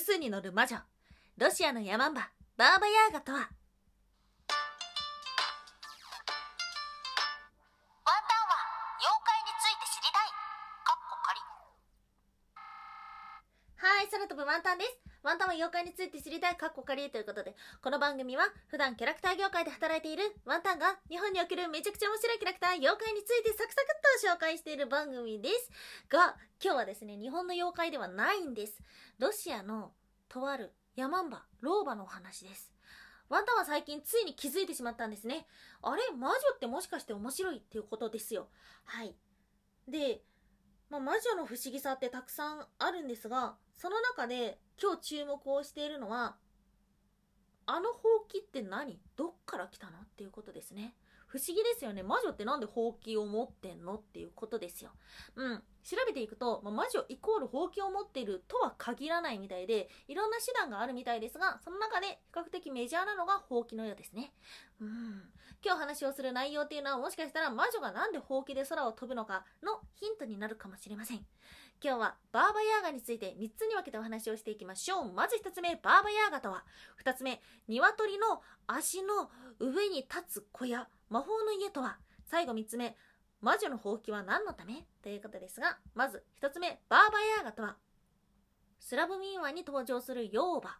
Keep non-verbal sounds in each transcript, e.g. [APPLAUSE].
数に乗る魔女ロシアのヤマンババーバヤーガとはワンタンは妖怪について知りたい。かっこ仮。はい空飛ぶワンタンですワンタンは妖怪について知りたいカッコカリということでこの番組は普段キャラクター業界で働いているワンタンが日本におけるめちゃくちゃ面白いキャラクター妖怪についてサクサクっと紹介している番組です。が今日はですね日本の妖怪ではないんです。ロシアのとあるヤマンバ老婆のお話です。ワンタンは最近ついに気づいてしまったんですね。あれ？魔女ってもしかして面白いっていうことですよ。はい。でまあ、魔女の不思議さってたくさんあるんですがその中で今日注目をしているのはあのほうきって何？どっから来たの？っていうことですね。不思議ですよね。魔女ってなんでほうきを持ってんの？っていうことですよ。うん。調べていくと、まあ魔女イコールほうきを持っているとは限らないみたいでいろんな手段があるみたいですがその中で比較的メジャーなのがほうきのようですね。うん。今日話をする内容っていうのはもしかしたら魔女がなんでほうきで空を飛ぶのかのヒントになるかもしれません。今日はバーバヤーガについて3つに分けてお話をしていきましょう。まず1つ目バーバヤーガとは2つ目鶏の足の上に立つ小屋魔法の家とは最後3つ目魔女のほうきは何のため？ということですがまず1つ目バーバヤーガとはスラブ民話に登場する妖婆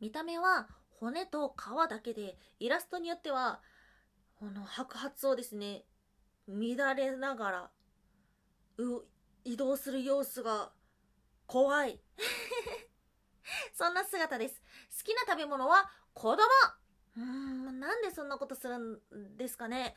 見た目は骨と皮だけでイラストによってはこの白髪をですね乱れながら移動する様子が怖い。[LAUGHS] そんな姿です。好きな食べ物は子供。うんなんでそんなことするんですかね。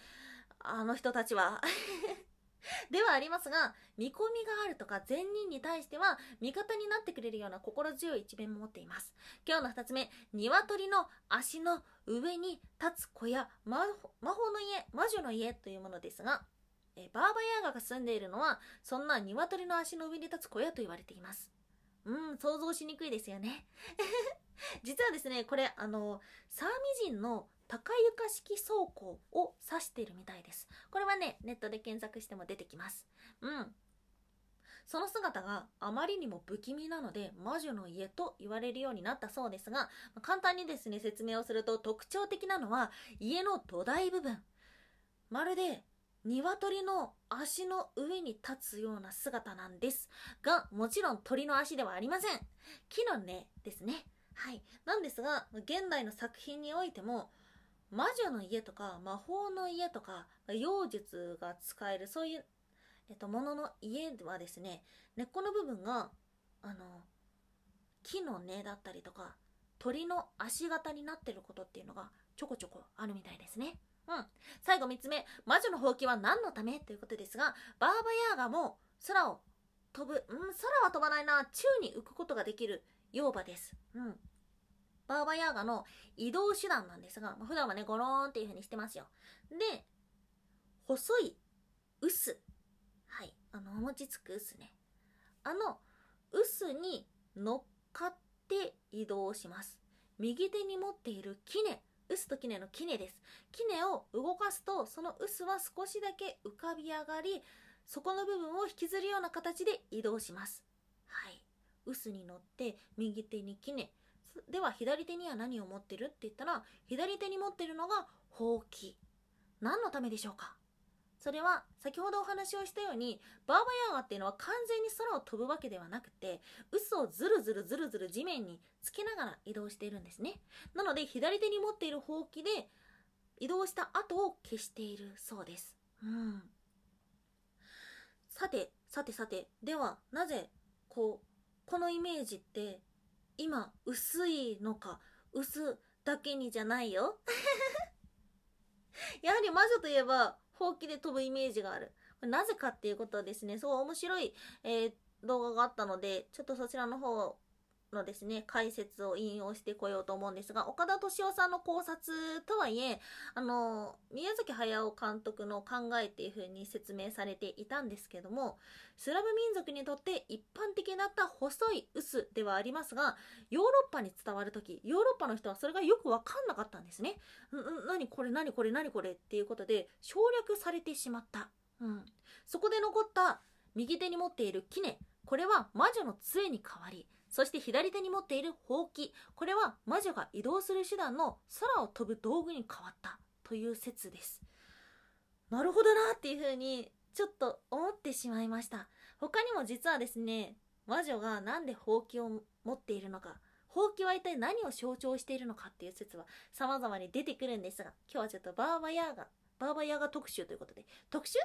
あの人たちは。[LAUGHS] ではありますが見込みがあるとか善人に対しては味方になってくれるような心強い一面も持っています。今日の2つ目鶏の足の上に立つ小屋魔法の家魔女の家というものですがえバーバヤーガが住んでいるのはそんな鶏の足の上に立つ小屋と言われています。うん想像しにくいですよね。[LAUGHS] 実はですねこれあのサーミ人の高床式倉庫を指しているみたいです。これはねネットで検索しても出てきます。うん。その姿があまりにも不気味なので魔女の家と言われるようになったそうですが簡単にですね説明をすると特徴的なのは家の土台部分。まるで鶏の足の上に立つような姿なんです。がもちろん鳥の足ではありません。木の根ですね。はい。なんですが現代の作品においても魔女の家とか魔法の家とか妖術が使えるそういう、えっと、ものの家はですね根っこの部分があの木の根だったりとか鳥の足型になってることっていうのがちょこちょこあるみたいですね。うん。最後3つ目。魔女のほうきは何のため？ということですがバーバヤーガも空を飛ぶ。うん空は飛ばないな。宙に浮くことができる妖婆です。うん。バーバヤーガの移動手段なんですが、まあ、普段はねゴローンっていう風にしてますよ。で細い臼。はい。あのお餅つく臼ね。あの臼に乗っかって移動します。右手に持っているキネ臼とキネのキネです。キネを動かすとその臼は少しだけ浮かび上がりそこの部分を引きずるような形で移動します。はい。臼に乗って右手にキネ。では左手には何を持ってるって言ったら左手に持ってるのがほうき。何のためでしょうか？それは先ほどお話をしたようにバーバヤーガっていうのは完全に空を飛ぶわけではなくて嘘をずるずるずるずる地面につけながら移動しているんですね。なので左手に持っているほうきで移動した後を消しているそうです。うん。さてさてさて。ではなぜこうこのイメージって今薄いのか薄だけにじゃないよ。[LAUGHS] やはり魔女といえばほうきで飛ぶイメージがある。これなぜかっていうことはですねすごい面白い、えー動画があったのでちょっとそちらの方をのですね解説を引用してこようと思うんですが岡田敏夫さんの考察とはいえあの宮崎駿監督の考えっていう風に説明されていたんですけどもスラブ民族にとって一般的だった細い臼ではありますがヨーロッパに伝わる時ヨーロッパの人はそれがよく分かんなかったんですね。ん何これ何これ何これっていうことで省略されてしまった。うん、そこで残った右手に持っているキネこれは魔女の杖に代わりそして左手に持っているほうきこれは魔女が移動する手段の空を飛ぶ道具に変わったという説です。なるほどなっていう風にちょっと思ってしまいました。他にも実はですね魔女がなんでほうきを持っているのかほうきは一体何を象徴しているのかっていう説は様々に出てくるんですが今日はちょっとバーバヤーガバーバヤーガ特集ということで。特集？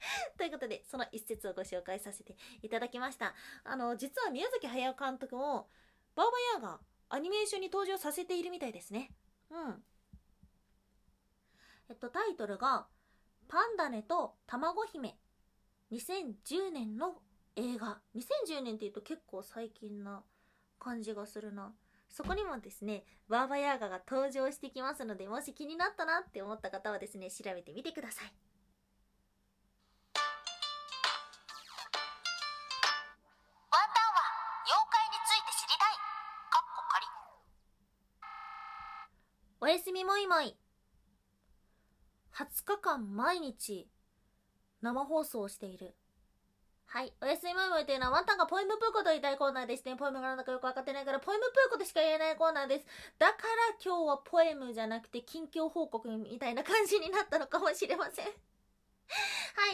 [LAUGHS] ということで、その一節をご紹介させていただきました。あの、実は宮崎駿監督も、バーバヤーがアニメーションに登場させているみたいですね。うん。えっと、タイトルが、パンダネと卵姫。2010年の映画。2010年って言うと結構最近な感じがするな。そこにもですね、バーバヤーガが登場してきますので、もし気になったなって思った方はですね、調べてみてください。おやすみもいもい。20日間毎日生放送をしている。はい。おやすみもいもいというのはワンタンがポエムプーコと言いたいコーナーですね。ポエムがなんだかよくわかってないから、ポエムプーコとしか言えないコーナーです。だから今日はポエムじゃなくて近況報告みたいな感じになったのかもしれません。はい、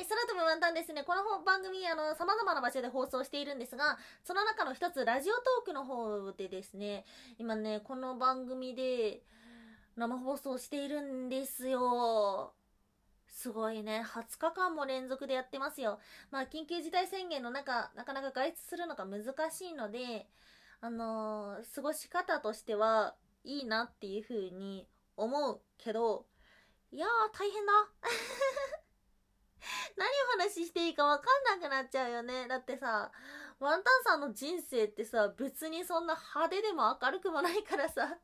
空飛ぶワンタンですね。この番組、あの、様々な場所で放送しているんですが、その中の一つ、ラジオトークの方でですね、今ね、この番組で生放送しているんですよ。すごいね。20日間も連続でやってますよ。まあ、緊急事態宣言の中、なかなか外出するのが難しいので、あのー過ごし方としてはいいなっていう風に思うけど、いやー、大変だ。[LAUGHS] 何お話ししていいかわかんなくなっちゃうよね。だってさ、ワンタンさんの人生ってさ、別にそんな派手でも明るくもないからさ、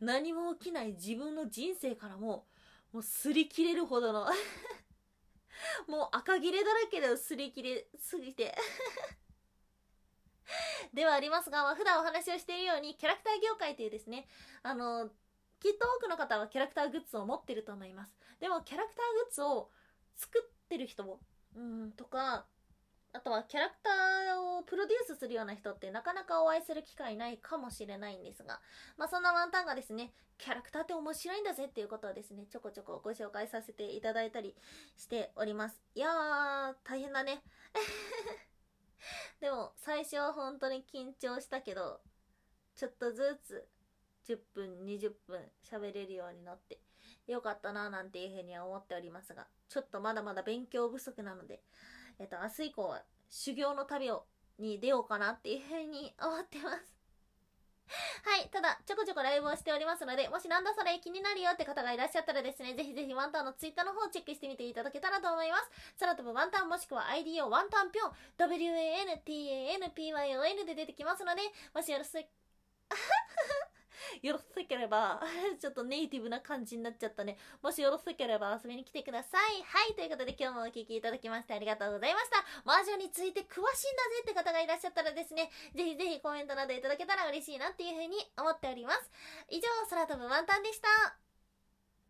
何も起きない自分の人生からも、もう擦り切れるほどの、[LAUGHS] もう赤切れだらけで擦り切れすぎて。[LAUGHS] ではありますが、まあ、普段お話をしているように、キャラクター業界というですね、あの、きっと多くの方はキャラクターグッズを持ってると思います。でも、キャラクターグッズを作ってる人も、うん、とか、あとはキャラクターをプロデュースするような人ってなかなかお会いする機会ないかもしれないんですが、まあそんなワンタンがですね、キャラクターって面白いんだぜっていうことをですね、ちょこちょこご紹介させていただいたりしております。いやー、大変だね。[LAUGHS] でも最初は本当に緊張したけど、ちょっとずつ10分、20分喋れるようになってよかったななんていうふうには思っておりますが、ちょっとまだまだ勉強不足なので、えっと、明日以降は修行の旅を、に出ようかなっていうふうに思ってます。[LAUGHS] はい。ただ、ちょこちょこライブをしておりますので、もしなんだそれ気になるよって方がいらっしゃったらですね、ぜひぜひワンタンのツイッターの方をチェックしてみていただけたらと思います。空飛ぶワンタンもしくは ID をワンタンぴょん、WANTANPYON で出てきますので、もしよろしく、[LAUGHS] [LAUGHS] よろしければ、[LAUGHS] ちょっとネイティブな感じになっちゃったね。もしよろしければ遊びに来てください。はい、ということで今日もお聴きいただきましてありがとうございました。魔女について詳しいんだぜって方がいらっしゃったらですね、ぜひぜひコメントなどいただけたら嬉しいなっていうふうに思っております。以上、空飛ぶワンタンでした。